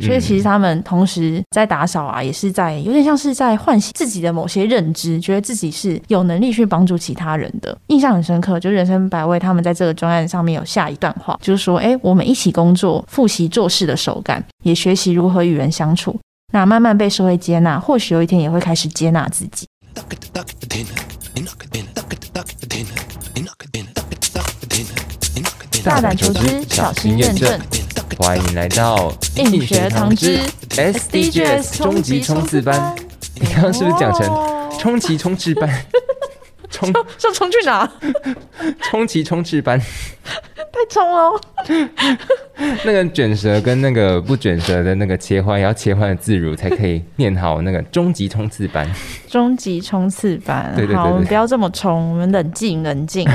所以其实他们同时在打扫啊，也是在有点像是在唤醒自己的某些认知，觉得自己是有能力去帮助其他人的。印象很深刻，就人生百味他们在这个专案上面有下一段话，就是说，哎，我们一起工作，复习做事的手感，也学习如何与人相处，那慢慢被社会接纳，或许有一天也会开始接纳自己。大胆求知，小心验证。欢迎来到硬学堂之 SDGs 终极冲刺班。你刚刚是不是讲成冲击冲刺班？冲要冲去哪？冲击冲刺班。太冲了！那个卷舌跟那个不卷舌的那个切换，要切换的自如，才可以念好那个终极冲刺班。终极冲刺班，对对对，我们不要这么冲，我们冷静冷静。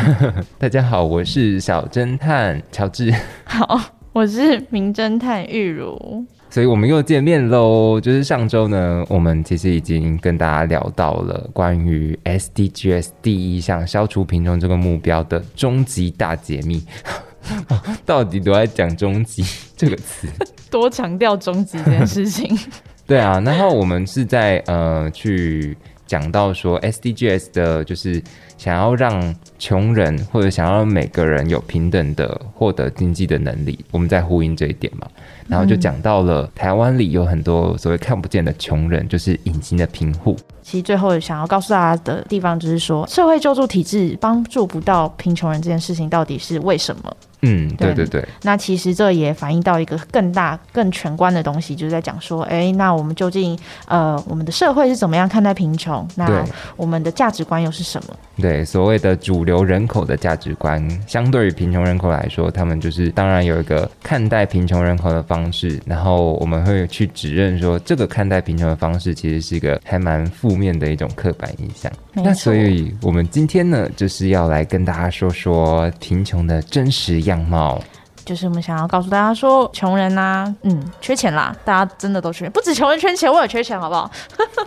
大家好，我是小侦探乔治。好，我是名侦探玉茹。所以我们又见面喽。就是上周呢，我们其实已经跟大家聊到了关于 SDGs 第一项消除贫穷这个目标的终极大解密。到底都在讲终极这个词，多强调终极这件事情。对啊，然后我们是在呃去讲到说 SDGs 的，就是想要让穷人或者想要每个人有平等的获得经济的能力，我们在呼应这一点嘛。然后就讲到了台湾里有很多所谓看不见的穷人，就是隐形的贫户。其实最后想要告诉大家的地方，就是说社会救助体制帮助不到贫穷人这件事情，到底是为什么？嗯，对对对。那其实这也反映到一个更大、更全观的东西，就是在讲说，哎，那我们究竟呃，我们的社会是怎么样看待贫穷？那我们的价值观又是什么？对，所谓的主流人口的价值观，相对于贫穷人口来说，他们就是当然有一个看待贫穷人口的方式，然后我们会去指认说，这个看待贫穷的方式其实是一个还蛮负面的一种刻板印象。那所以我们今天呢，就是要来跟大家说说贫穷的真实样貌。就是我们想要告诉大家说，穷人呐，嗯，缺钱啦，大家真的都缺，不止穷人缺钱，我也缺钱，好不好？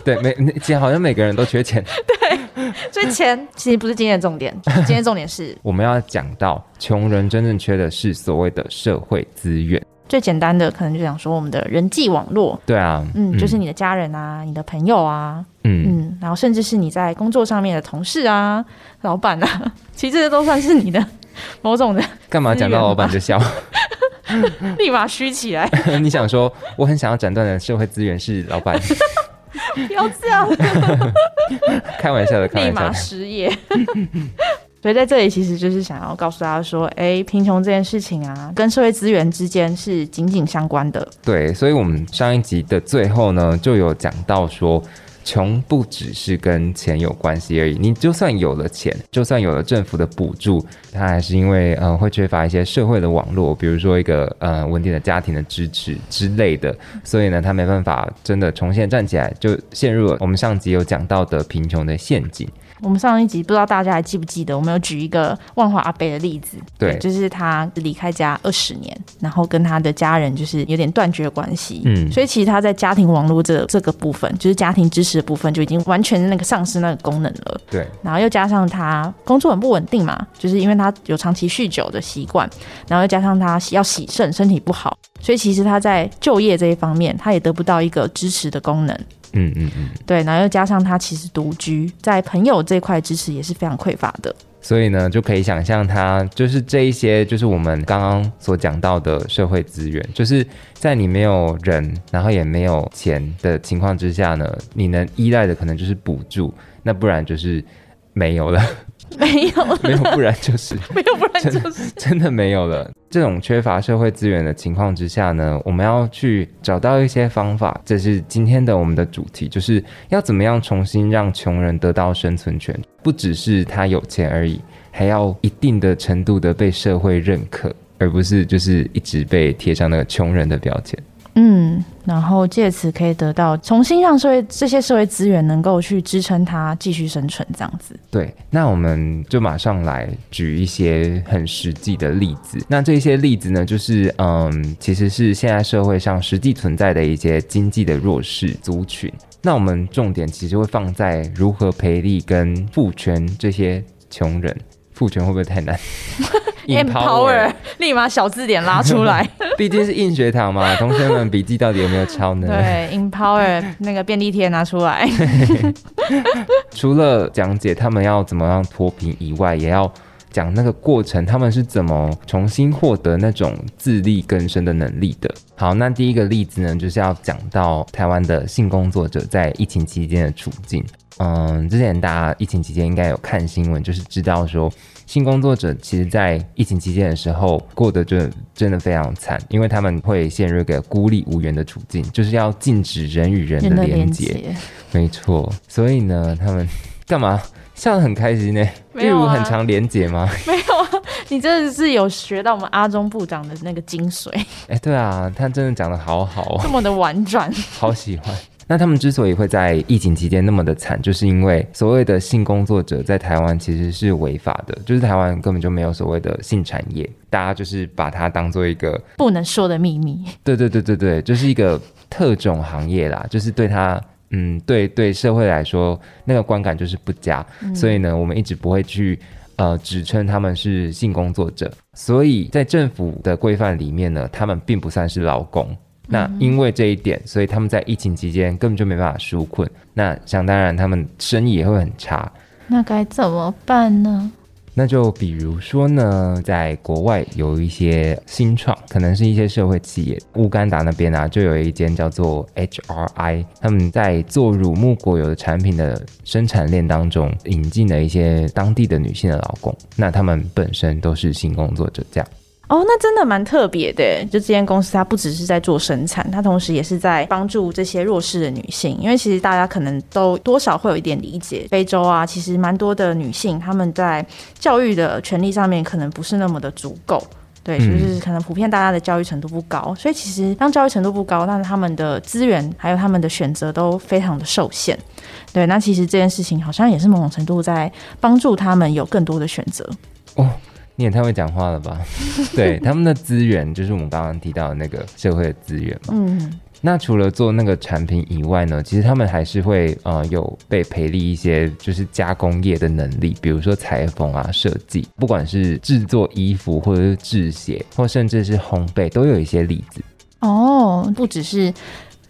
对，每其实好像每个人都缺钱。对，所以钱其实不是今天的重点，今天重点是我们要讲到穷人真正缺的是所谓的社会资源。最简单的可能就想说我们的人际网络。对啊，嗯，就是你的家人啊，你的朋友啊，嗯嗯，然后甚至是你在工作上面的同事啊、老板啊，其实这些都算是你的。某种的干嘛讲到老板就笑，立马虚起来。你想说我很想要斩断的社会资源是老板，不要这样，开玩笑的，立马失业。所以在这里其实就是想要告诉大家说，哎，贫穷这件事情啊，跟社会资源之间是紧紧相关的。对，所以我们上一集的最后呢，就有讲到说。穷不只是跟钱有关系而已，你就算有了钱，就算有了政府的补助，他还是因为呃会缺乏一些社会的网络，比如说一个呃稳定的家庭的支持之类的，所以呢，他没办法真的重新站起来，就陷入了我们上集有讲到的贫穷的陷阱。我们上一集不知道大家还记不记得，我们有举一个万华阿伯的例子，对，就是他离开家二十年，然后跟他的家人就是有点断绝关系，嗯，所以其实他在家庭网络这这个部分，就是家庭支持的部分，就已经完全那个丧失那个功能了，对，然后又加上他工作很不稳定嘛，就是因为他有长期酗酒的习惯，然后又加上他要洗肾，身体不好，所以其实他在就业这一方面，他也得不到一个支持的功能。嗯嗯嗯，对，然后又加上他其实独居，在朋友这块支持也是非常匮乏的，所以呢，就可以想象他就是这一些，就是我们刚刚所讲到的社会资源，就是在你没有人，然后也没有钱的情况之下呢，你能依赖的可能就是补助，那不然就是没有了。没有，没有，不然就是 没有，不然就是真的没有了。这种缺乏社会资源的情况之下呢，我们要去找到一些方法。这是今天的我们的主题，就是要怎么样重新让穷人得到生存权，不只是他有钱而已，还要一定的程度的被社会认可，而不是就是一直被贴上那个穷人的标签。然后借此可以得到重新让社会这些社会资源能够去支撑它继续生存，这样子。对，那我们就马上来举一些很实际的例子。那这些例子呢，就是嗯，其实是现在社会上实际存在的一些经济的弱势族群。那我们重点其实会放在如何培力跟赋权这些穷人。父权会不会太难 Empower，立马小字典拉出来。毕竟是硬学堂嘛，同学们笔记到底有没有抄呢？对，Empower 那个便利贴拿出来。除了讲解他们要怎么样脱贫以外，也要讲那个过程，他们是怎么重新获得那种自力更生的能力的。好，那第一个例子呢，就是要讲到台湾的性工作者在疫情期间的处境。嗯，之前大家疫情期间应该有看新闻，就是知道说性工作者其实在疫情期间的时候过得就真的非常惨，因为他们会陷入一个孤立无援的处境，就是要禁止人与人的连接。没错，所以呢，他们干嘛笑得很开心呢？例如很长连接吗？没有啊，你真的是有学到我们阿中部长的那个精髓。哎，对啊，他真的讲的好好，这么的婉转，好喜欢。那他们之所以会在疫情期间那么的惨，就是因为所谓的性工作者在台湾其实是违法的，就是台湾根本就没有所谓的性产业，大家就是把它当做一个不能说的秘密。对对对对对，就是一个特种行业啦，就是对他，嗯，对对社会来说那个观感就是不佳，所以呢，我们一直不会去呃指称他们是性工作者，所以在政府的规范里面呢，他们并不算是劳工。那因为这一点，所以他们在疫情期间根本就没办法纾困。那想当然，他们生意也会很差。那该怎么办呢？那就比如说呢，在国外有一些新创，可能是一些社会企业。乌干达那边啊，就有一间叫做 HRI，他们在做乳木果油的产品的生产链当中，引进了一些当地的女性的劳工。那他们本身都是性工作者，这样。哦，那真的蛮特别的。就这间公司，它不只是在做生产，它同时也是在帮助这些弱势的女性。因为其实大家可能都多少会有一点理解，非洲啊，其实蛮多的女性，她们在教育的权利上面可能不是那么的足够。对，就是可能普遍大家的教育程度不高，所以其实当教育程度不高，但是他们的资源还有他们的选择都非常的受限。对，那其实这件事情好像也是某种程度在帮助他们有更多的选择。哦。你也太会讲话了吧？对，他们的资源就是我们刚刚提到的那个社会的资源嘛。嗯，那除了做那个产品以外呢，其实他们还是会呃有被培力一些就是加工业的能力，比如说裁缝啊、设计，不管是制作衣服或者是制鞋，或甚至是烘焙，都有一些例子。哦，不只是。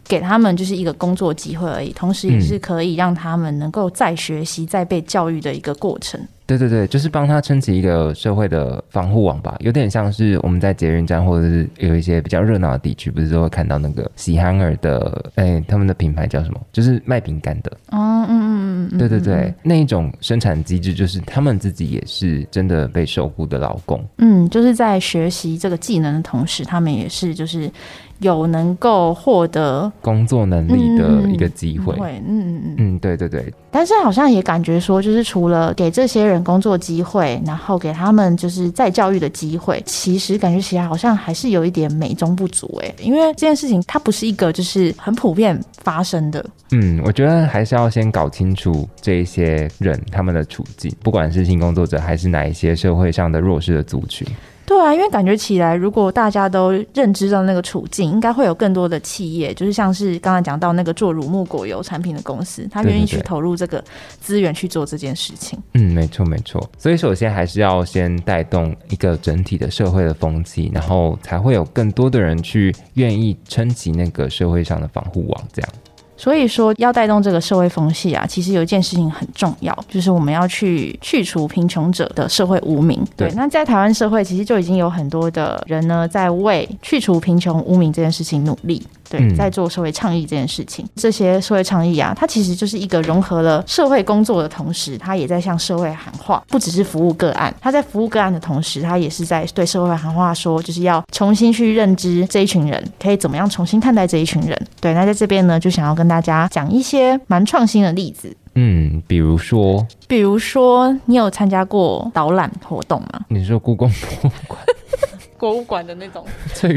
给他们就是一个工作机会而已，同时也是可以让他们能够再学习、再被教育的一个过程。对对对，就是帮他撑起一个社会的防护网吧，有点像是我们在捷运站或者是有一些比较热闹的地区，不是都会看到那个喜憨儿的，哎，他们的品牌叫什么？就是卖饼干的。哦，嗯嗯嗯，对对对，那一种生产机制就是他们自己也是真的被守护的劳工。嗯，就是在学习这个技能的同时，他们也是就是。有能够获得工作能力的一个机会，嗯嗯嗯嗯，对对对。但是好像也感觉说，就是除了给这些人工作机会，然后给他们就是再教育的机会，其实感觉起来好像还是有一点美中不足哎。因为这件事情它不是一个就是很普遍发生的。嗯，我觉得还是要先搞清楚这一些人他们的处境，不管是性工作者还是哪一些社会上的弱势的族群。对啊，因为感觉起来，如果大家都认知到那个处境，应该会有更多的企业，就是像是刚才讲到那个做乳木果油产品的公司，他愿意去投入这个资源去做这件事情。嗯，没错没错。所以首先还是要先带动一个整体的社会的风气，然后才会有更多的人去愿意撑起那个社会上的防护网，这样。所以说，要带动这个社会风气啊，其实有一件事情很重要，就是我们要去去除贫穷者的社会无名。对，那在台湾社会，其实就已经有很多的人呢，在为去除贫穷无名这件事情努力。对，在做社会倡议这件事情，这些社会倡议啊，它其实就是一个融合了社会工作的同时，它也在向社会喊话，不只是服务个案，它在服务个案的同时，它也是在对社会喊话，说就是要重新去认知这一群人，可以怎么样重新看待这一群人。对，那在这边呢，就想要跟大家讲一些蛮创新的例子。嗯，比如说，比如说，你有参加过导览活动吗？你说故宫博物馆、博物馆的那种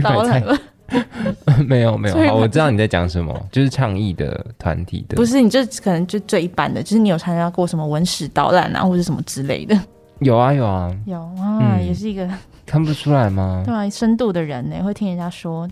导览 没有没有，好，我知道你在讲什么，就是倡议的团体的，不是，你这可能就最一般的，就是你有参加过什么文史导览啊，或者什么之类的？有啊有啊有啊，也是一个看不出来吗？对啊，深度的人呢，会听人家说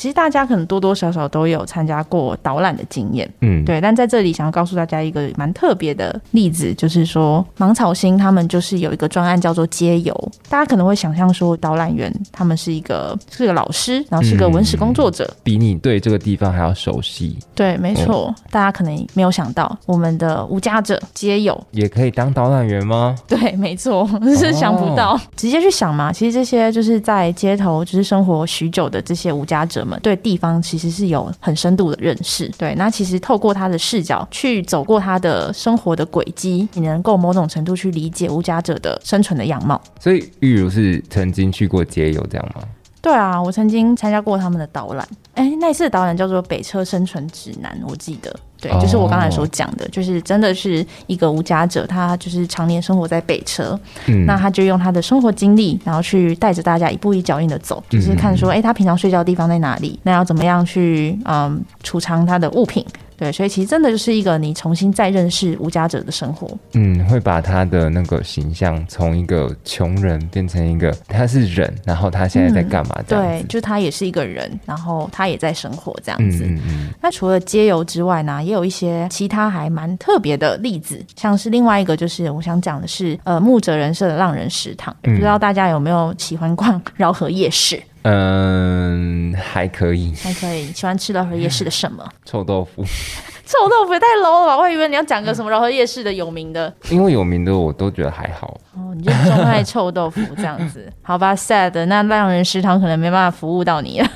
其实大家可能多多少少都有参加过导览的经验，嗯，对。但在这里想要告诉大家一个蛮特别的例子，就是说芒草星他们就是有一个专案叫做街游。大家可能会想象说导览员他们是一个是个老师，然后是个文史工作者，比你对这个地方还要熟悉。对，没错。大家可能没有想到，我们的无家者街友也可以当导览员吗？对，没错，是想不到，直接去想嘛。其实这些就是在街头就是生活许久的这些无家者。对地方其实是有很深度的认识，对，那其实透过他的视角去走过他的生活的轨迹，你能够某种程度去理解无家者的生存的样貌。所以玉如是曾经去过街友这样吗？对啊，我曾经参加过他们的导览。哎，那次的导览叫做《北车生存指南》，我记得，对，就是我刚才所讲的，就是真的是一个无家者，他就是常年生活在北车，嗯，那他就用他的生活经历，然后去带着大家一步一脚印的走，就是看说，哎，他平常睡觉的地方在哪里？那要怎么样去嗯储藏他的物品？对，所以其实真的就是一个你重新再认识无家者的生活。嗯，会把他的那个形象从一个穷人变成一个他是人，然后他现在在干嘛？对，就他也是一个人，然后他也在生活这样子。嗯嗯。那除了街游之外呢，也有一些其他还蛮特别的例子，像是另外一个就是我想讲的是，呃，木泽人设的浪人食堂，不知道大家有没有喜欢逛 饶河夜市？嗯，还可以，还可以。喜欢吃饶河夜市的什么？臭豆腐。臭豆腐也太 low 了吧！我还以为你要讲个什么饶河夜市的有名的。因为有名的我都觉得还好。哦，你就钟爱臭豆腐这样子？好吧，sad。那浪人食堂可能没办法服务到你了。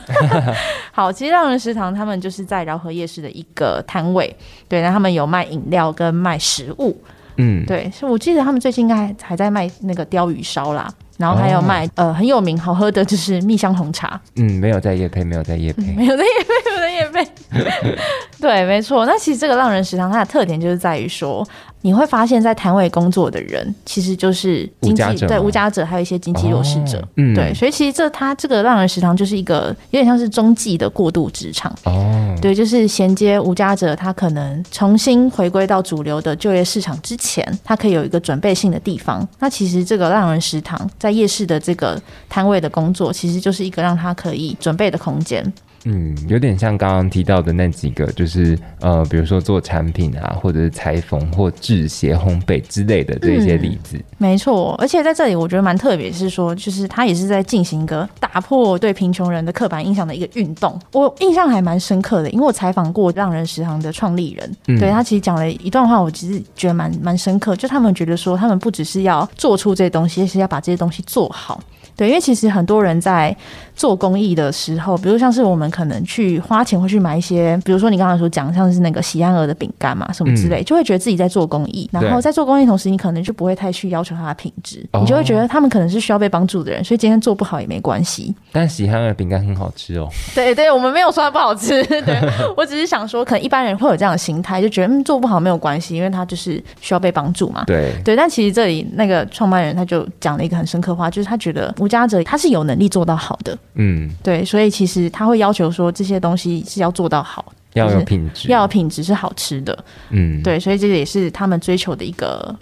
好，其实浪人食堂他们就是在饶河夜市的一个摊位，对，那他们有卖饮料跟卖食物。嗯，对，我记得他们最近应该还在卖那个鲷鱼烧啦。然后还有卖呃很有名好喝的就是蜜香红茶。嗯，没有在夜配，没有在夜配，没有在夜配，没有在夜配。对，没错。那其实这个浪人食堂它的特点就是在于说。你会发现在摊位工作的人，其实就是经济对无家者，还有一些经济弱势者。嗯，对，所以其实这他这个浪人食堂就是一个有点像是中继的过渡职场。哦，对，就是衔接无家者，他可能重新回归到主流的就业市场之前，他可以有一个准备性的地方。那其实这个浪人食堂在夜市的这个摊位的工作，其实就是一个让他可以准备的空间。嗯，有点像刚刚提到的那几个，就是呃，比如说做产品啊，或者是裁缝或制鞋、烘焙之类的这些例子。没错，而且在这里我觉得蛮特别，是说就是他也是在进行一个打破对贫穷人的刻板印象的一个运动。我印象还蛮深刻的，因为我采访过让人食堂的创立人，对他其实讲了一段话，我其实觉得蛮蛮深刻，就他们觉得说，他们不只是要做出这些东西，是要把这些东西做好。对，因为其实很多人在做公益的时候，比如像是我们可能去花钱会去买一些，比如说你刚才说讲像是那个喜安鹅的饼干嘛什么之类，就会觉得自己在做公益。然后在做公益同时，你可能就不会太去要求它的品质，你就会觉得他们可能是需要被帮助的人，所以今天做不好也没关系。但喜安儿饼干很好吃哦。对对，我们没有说它不好吃，对我只是想说，可能一般人会有这样的心态，就觉得嗯做不好没有关系，因为他就是需要被帮助嘛。对对，但其实这里那个创办人他就讲了一个很深刻话，就是他觉得。无家者他是有能力做到好的，嗯，对，所以其实他会要求说这些东西是要做到好，要有品质，要有品质是好吃的，嗯，对，所以这也是他们追求的一个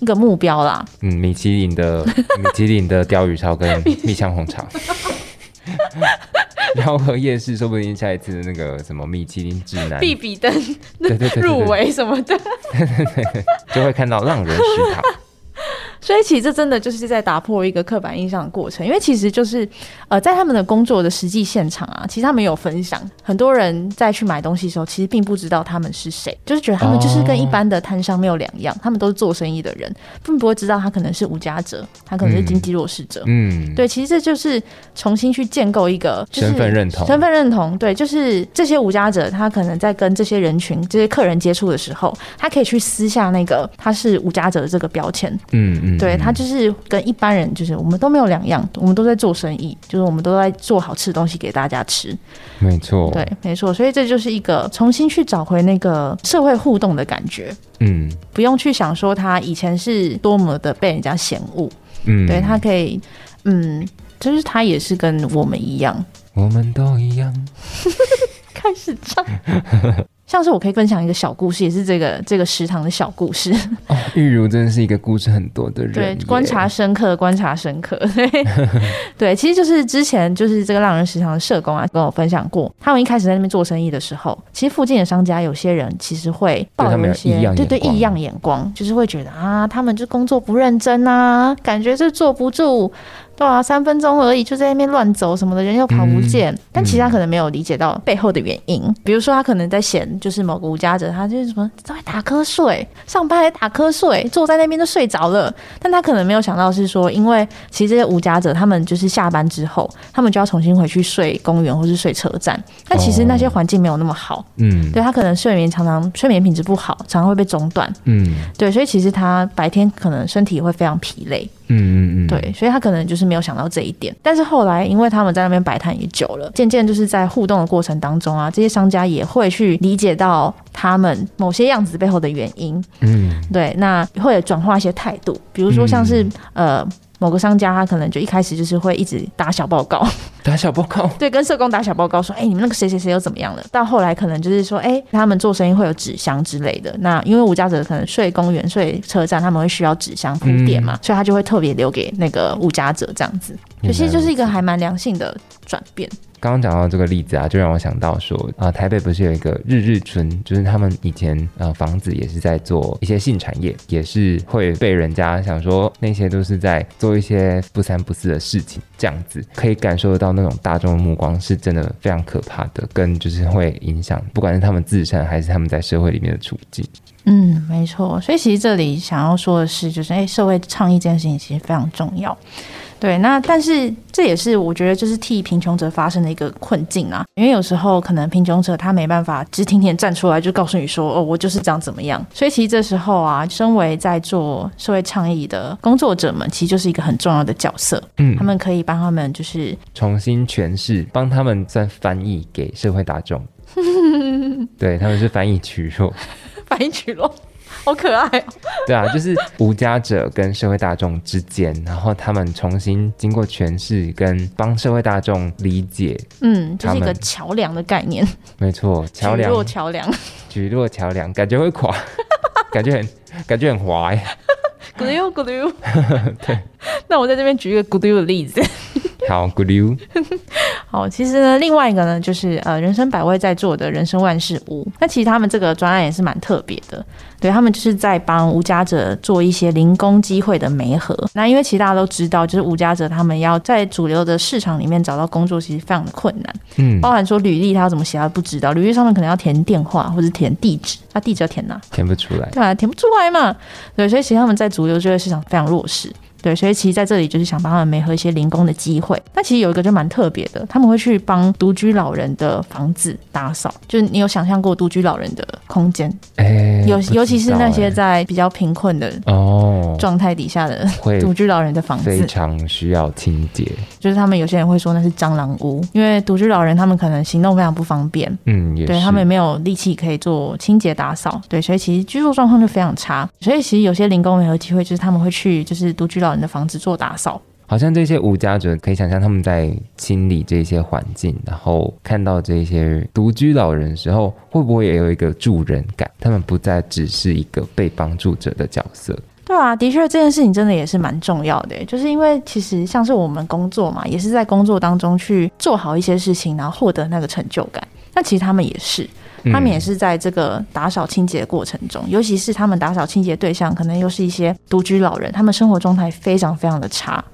一个目标啦。嗯，米其林的 米其林的鲷鱼烧跟蜜香红茶，然后和夜市说不定下一次的那个什么米其林指南。必比登对对对入围什么的，对对对，就会看到浪人食堂。所以其实这真的就是在打破一个刻板印象的过程，因为其实就是，呃，在他们的工作的实际现场啊，其实他们有分享，很多人在去买东西的时候，其实并不知道他们是谁，就是觉得他们就是跟一般的摊商没有两样，他们都是做生意的人，并不会知道他可能是无家者，他可能是经济弱势者。嗯，对，其实这就是重新去建构一个身份认同，身份认同，对，就是这些无家者，他可能在跟这些人群、这些客人接触的时候，他可以去撕下那个他是无家者的这个标签。嗯嗯。对他就是跟一般人，就是我们都没有两样，我们都在做生意，就是我们都在做好吃的东西给大家吃。没错，对，没错，所以这就是一个重新去找回那个社会互动的感觉。嗯，不用去想说他以前是多么的被人家嫌恶。嗯，对他可以，嗯，就是他也是跟我们一样，我们都一样，开始唱。像是我可以分享一个小故事，也是这个这个食堂的小故事。哦，玉如真的是一个故事很多的人，对，观察深刻，观察深刻。对，对，其实就是之前就是这个浪人食堂的社工啊，跟我分享过，他们一开始在那边做生意的时候，其实附近的商家有些人其实会抱有一些对对异样眼光，就是会觉得啊，他们就工作不认真啊，感觉就坐不住。对啊，三分钟而已，就在那边乱走什么的，人又跑不见。但其实他可能没有理解到背后的原因，比如说他可能在嫌，就是某个无家者，他就是什么在打瞌睡，上班还打瞌睡，坐在那边都睡着了。但他可能没有想到是说，因为其实这些无家者，他们就是下班之后，他们就要重新回去睡公园或是睡车站。但其实那些环境没有那么好，嗯，对他可能睡眠常常睡眠品质不好，常常会被中断，嗯，对，所以其实他白天可能身体会非常疲累。嗯嗯嗯，对，所以他可能就是没有想到这一点，但是后来因为他们在那边摆摊也久了，渐渐就是在互动的过程当中啊，这些商家也会去理解到他们某些样子背后的原因，嗯，对，那会转化一些态度，比如说像是呃。某个商家，他可能就一开始就是会一直打小报告，打小报告，对，跟社工打小报告，说，哎，你们那个谁谁谁又怎么样了？到后来可能就是说，哎，他们做生意会有纸箱之类的。那因为无家者可能睡公园、睡车站，他们会需要纸箱铺垫嘛，所以他就会特别留给那个无家者这样子。其实就是一个还蛮良性的转变。刚刚讲到这个例子啊，就让我想到说啊，台北不是有一个日日村，就是他们以前呃房子也是在做一些性产业，也是会被人家想说那些都是在做一些不三不四的事情，这样子可以感受得到那种大众的目光是真的非常可怕的，跟就是会影响不管是他们自身还是他们在社会里面的处境。嗯，没错。所以其实这里想要说的是，就是哎，社会倡议这件事情其实非常重要。对，那但是这也是我觉得就是替贫穷者发生的一个困境啊，因为有时候可能贫穷者他没办法直挺挺站出来就告诉你说哦，我就是这样怎么样，所以其实这时候啊，身为在做社会倡议的工作者们，其实就是一个很重要的角色，嗯，他们可以帮他们就是重新诠释，帮他们再翻译给社会大众，对他们是翻译取弱，翻译取弱。好可爱哦！对啊，就是无家者跟社会大众之间，然后他们重新经过诠释，跟帮社会大众理解，嗯，就是一个桥梁的概念。没错，桥梁。桥梁，举落桥梁，感觉会垮，感觉很感觉很滑呀。Good you, good you。对，那我在这边举一个 good you 的例子。好，good you。好，其实呢，另外一个呢，就是呃，人生百味在做的人生万事屋。那其实他们这个专案也是蛮特别的，对他们就是在帮无家者做一些零工机会的媒合。那因为其实大家都知道，就是无家者他们要在主流的市场里面找到工作，其实非常的困难。嗯，包含说履历他要怎么写，他不知道。履历上面可能要填电话或者填地址，那地址要填哪？填不出来。对啊，填不出来嘛。对，所以其实他们在主流就业市场非常弱势。对，所以其实在这里就是想帮他们媒合一些零工的机会。那其实有一个就蛮特别的，他们会去帮独居老人的房子打扫。就是你有想象过独居老人的空间？哎，尤尤其是那些在比较贫困的哦状态底下的 独居老人的房子，非常需要清洁。就是他们有些人会说那是蟑螂屋，因为独居老人他们可能行动非常不方便。嗯，对他们也没有力气可以做清洁打扫。对，所以其实居住状况就非常差。所以其实有些零工也有机会，就是他们会去就是独居老人。的房子做打扫，好像这些无家者可以想象他们在清理这些环境，然后看到这些独居老人的时候，会不会也有一个助人感？他们不再只是一个被帮助者的角色。对啊，的确这件事情真的也是蛮重要的，就是因为其实像是我们工作嘛，也是在工作当中去做好一些事情，然后获得那个成就感。那其实他们也是。他们也是在这个打扫清洁的过程中，尤其是他们打扫清洁对象可能又是一些独居老人，他们生活状态非常非常的差，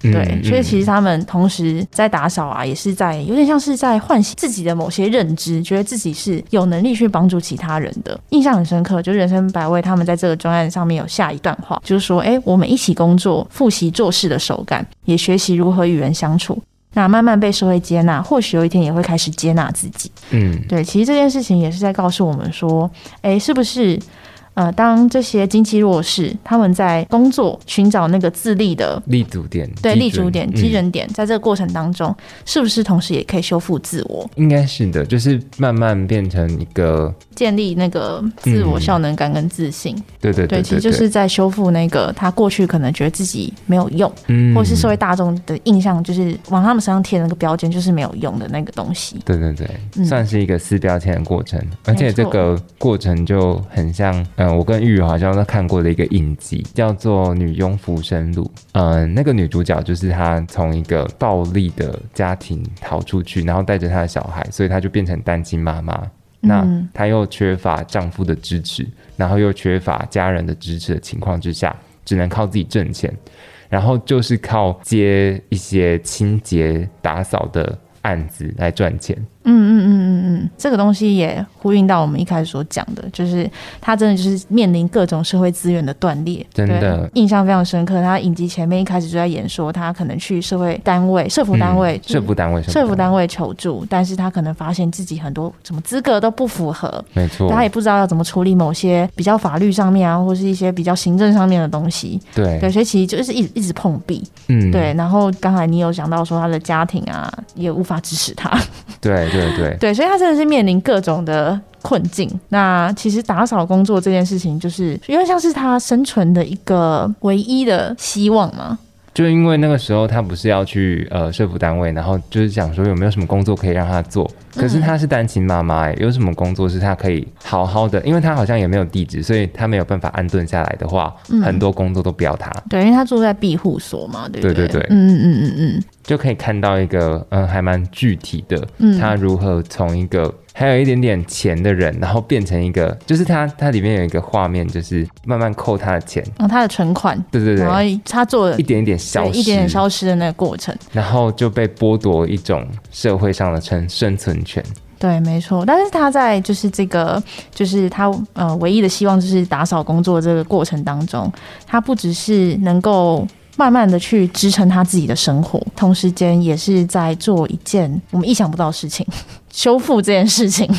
对，所以其实他们同时在打扫啊，也是在有点像是在唤醒自己的某些认知，觉得自己是有能力去帮助其他人的，印象很深刻。就人生百味，他们在这个专案上面有下一段话，就是说，哎，我们一起工作，复习做事的手感，也学习如何与人相处。那慢慢被社会接纳，或许有一天也会开始接纳自己。嗯，对，其实这件事情也是在告诉我们说，哎，是不是？呃，当这些经济弱势他们在工作寻找那个自立的立足点，对立足点、嗯基准点，在这个过程当中，是不是同时也可以修复自我，应该是的，就是慢慢变成一个，建立那个自我嗯。效能感跟自信？对对对对，其实就是在修复那个他过去可能觉得自己没有用，嗯或是社会大众的印象，就是往他们身上贴的那个标签，就是没有用的那个东西。对对对，嗯。算是一个撕标签的过程，而且这个过程就很像，嗯、我跟玉宇好像都看过的一个影集，叫做《女佣浮生录》。嗯、那个女主角就是她从一个暴力的家庭逃出去，然后带着她的小孩，所以她就变成单亲妈妈。那嗯她又缺乏丈夫的支持，然后又缺乏家人的支持的情况之下，只能靠自己挣钱，然后就是靠接一些清洁打扫的案子来赚钱。嗯嗯嗯嗯嗯，这个东西也呼应到我们一开始所讲的，就是他真的就是面临各种社会资源的断裂，真的对印象非常深刻。他影集前面一开始就在演说，他可能去社会单位、社服单位、嗯社服单位、社服单位求助，但是他可能发现自己很多什么资格都不符合，没错，他也不知道要怎么处理某些比较法律上面啊，或是一些比较行政上面的东西。对对，所以其实就是一直一直碰壁。嗯，对，然后刚才你有讲到说他的家庭啊，也无法支持他。对对对，对，所以他真的是面临各种的困境。那其实打扫工作这件事情，就是因为像是他生存的一个唯一的希望嘛。就因为那个时候他不是要去呃社服单位，然后就是想说有没有什么工作可以让他做，可是他是单亲妈妈、欸，有什么工作是他可以好好的，因为他好像也没有地址，所以他没有办法安顿下来的话，嗯。很多工作都不要他，对，因为他住在庇护所嘛，对不对？对对对嗯嗯嗯。嗯嗯。就可以看到一个嗯还蛮具体的，嗯。他如何从一个还有一点点钱的人，然后变成一个，就是他他里面有一个画面，就是慢慢扣他的钱，然后他的存款，对对对然，后他做了一点一点消失，一点点消失的那个过程。然后就被剥夺一种社会上的生生存权。对，没错。但是他在就是这个，就是他呃唯一的希望就是打扫工作这个过程当中，他不只是能够慢慢的去支撑他自己的生活，同时间也是在做一件我们意想不到的事情，修复这件事情。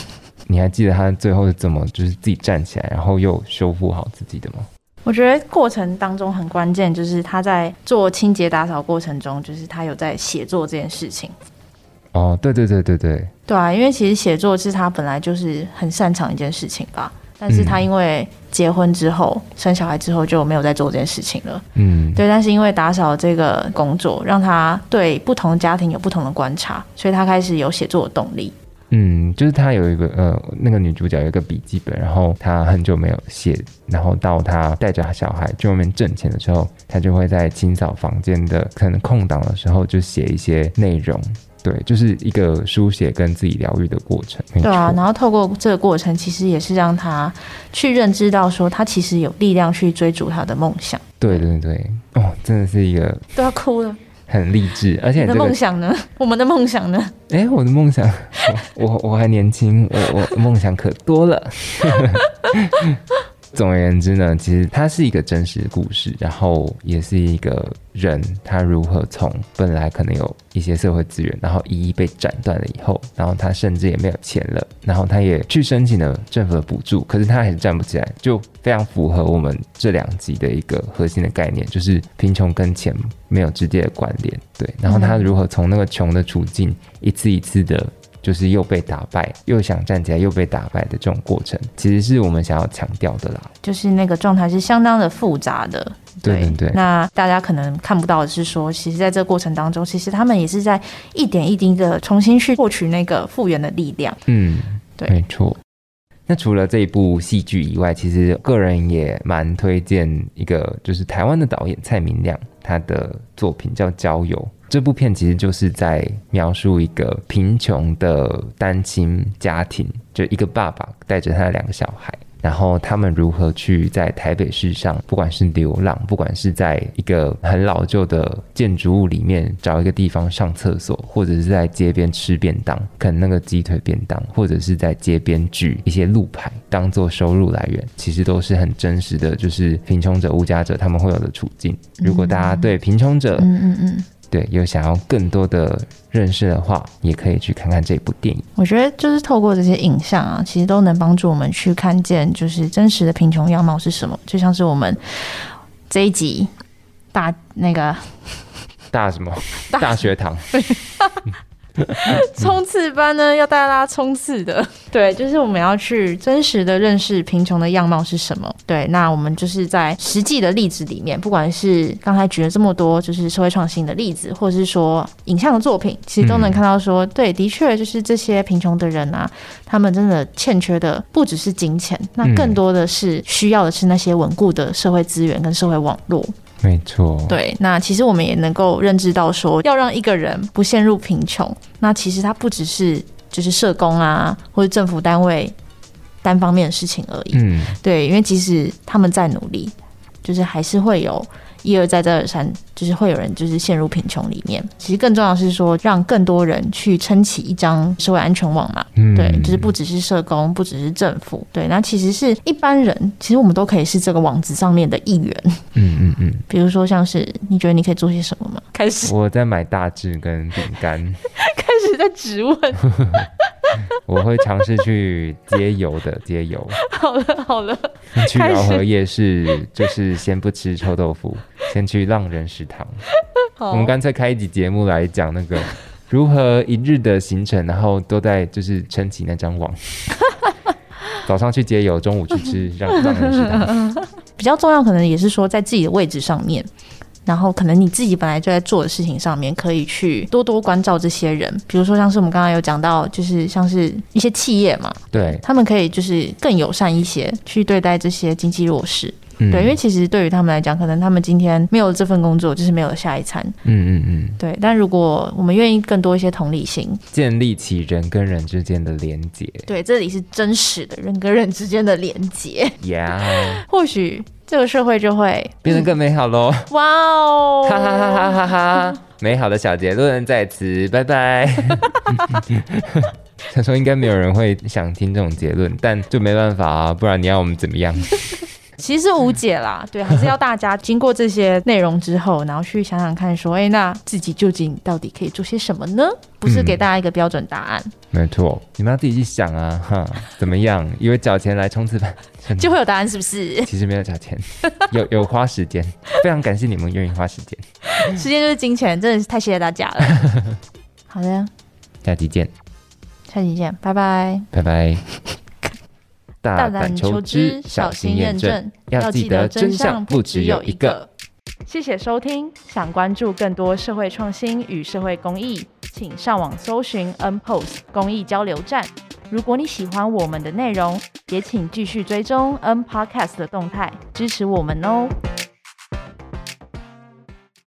你还记得他最后是怎么就是自己站起来，然后又修复好自己的吗？我觉得过程当中很关键，就是他在做清洁打扫过程中，就是他有在写作这件事情。哦，对对对对对，对啊，因为其实写作是他本来就是很擅长一件事情吧，但是他因为结婚之后、生小孩之后就没有再做这件事情了。嗯，对，但是因为打扫这个工作，让他对不同家庭有不同的观察，所以他开始有写作的动力。嗯，就是他有一个呃，那个女主角有一个笔记本，然后她很久没有写，然后到她带着小孩去外面挣钱的时候，她就会在清扫房间的可能空档的时候就写一些内容。对，就是一个书写跟自己疗愈的过程。对啊，然后透过这个过程，其实也是让他去认知到说，他其实有力量去追逐他的梦想。对对对，哦，真的是一个都要哭了，很励志，而且你的梦想呢？我们的梦想呢？哎，我的梦想，我我我还年轻，我我梦想可多了。总而言之呢，其实它是一个真实的故事，然后也是一个人他如何从本来可能有一些社会资源，然后一一被斩断了以后，然后他甚至也没有钱了，然后他也去申请了政府的补助，可是他还是站不起来，就非常符合我们这两集的一个核心的概念，就是贫穷跟钱没有直接的关联。对，然后他如何从那个穷的处境一次一次的。就是又被打败，又想站起来，又被打败的这种过程，其实是我们想要强调的啦。就是那个状态是相当的复杂的。对对对那大家可能看不到的是说，其实在这个过程当中，其实他们也是在一点一滴的重新去获取那个复原的力量。嗯，对没错。那除了这一部戏剧以外，其实个人也蛮推荐一个，就是台湾的导演蔡明亮，他的作品叫《郊游》。这部片其实就是在描述一个贫穷的单亲家庭，就一个爸爸带着他的两个小孩，然后他们如何去在台北市上，不管是流浪，不管是在一个很老旧的建筑物里面找一个地方上厕所，或者是在街边吃便当，啃那个鸡腿便当，或者是在街边举一些路牌当做收入来源，其实都是很真实的，就是贫穷者、无家者他们会有的处境。如果大家对贫穷者，嗯嗯嗯，对，有想要更多的认识的话，也可以去看看这部电影。我觉得就是透过这些影像啊，其实都能帮助我们去看见，就是真实的贫穷样貌是什么。就像是我们这一集大那个大什么 大学堂，冲刺班呢，要带大家冲刺的，对，就是我们要去真实的认识贫穷的样貌是什么。对，那我们就是在实际的例子里面，不管是刚才举了这么多就是社会创新的例子，或者是说影像的作品，其实都能看到说，对，的确就是这些贫穷的人啊，他们真的欠缺的不只是金钱，那更多的是需要的是那些稳固的社会资源跟社会网络。没错，对，那其实我们也能够认知到，说要让一个人不陷入贫穷，那其实他不只是就是社工啊，或者政府单位单方面的事情而已。嗯，对，因为即使他们在努力，就是还是会有。一而再再而三，就是会有人就是陷入贫穷里面。其实更重要的是说，让更多人去撑起一张社会安全网嘛。嗯对，就是不只是社工，不只是政府，对，那其实是一般人，其实我们都可以是这个网子上面的一员。嗯嗯嗯，比如说，像是你觉得你可以做些什么吗？开始我在买大致跟饼干，质问。我会尝试去接油的接油，好了好了，去饶河夜市就是先不吃臭豆腐，先去浪人食堂。我们干脆开一集节目来讲那个如何一日的行程，然后都在就是撑起那张网。早上去接油，中午去吃让浪人食堂。比较重要，可能也是说在自己的位置上面。然后，可能你自己本来就在做的事情上面，可以去多多关照这些人。比如说，像是我们刚刚有讲到，就是像是一些企业嘛，对，他们可以就是更友善一些去对待这些经济弱势。嗯对，因为其实对于他们来讲，可能他们今天没有了这份工作，就是没有下一餐。嗯嗯嗯，对，但如果我们愿意更多一些同理心，建立起人跟人之间的连结。对，这里是真实的人跟人之间的连接，呀，或许这个社会就会变得更美好喽！哇哦，哈哈哈哈哈哈！美好的小结论在此，拜拜。他说应该没有人会想听这种结论，但就没办法啊，不然你要我们怎么样？其实无解啦，对，还是要大家经过这些内容之后，然后去想想看，说，哎，那自己究竟到底可以做些什么呢？不是给大家一个标准答案，没错，你们要自己去想啊，哈，怎么样？因为缴钱来冲刺班，就会有答案，是不是？其实没有缴钱，有有花时间，非常感谢你们愿意花时间。时间就是金钱，真的是太谢谢大家了。好的，下期见，下期见，拜拜。拜拜。大胆求知，小心验证，要记得真相不只有一个。。谢谢收听，想关注更多社会创新与社会公益，请上网搜寻 N Post 公益交流站。如果你喜欢我们的内容，也请继续追踪 N Podcast 的动态，支持我们哦。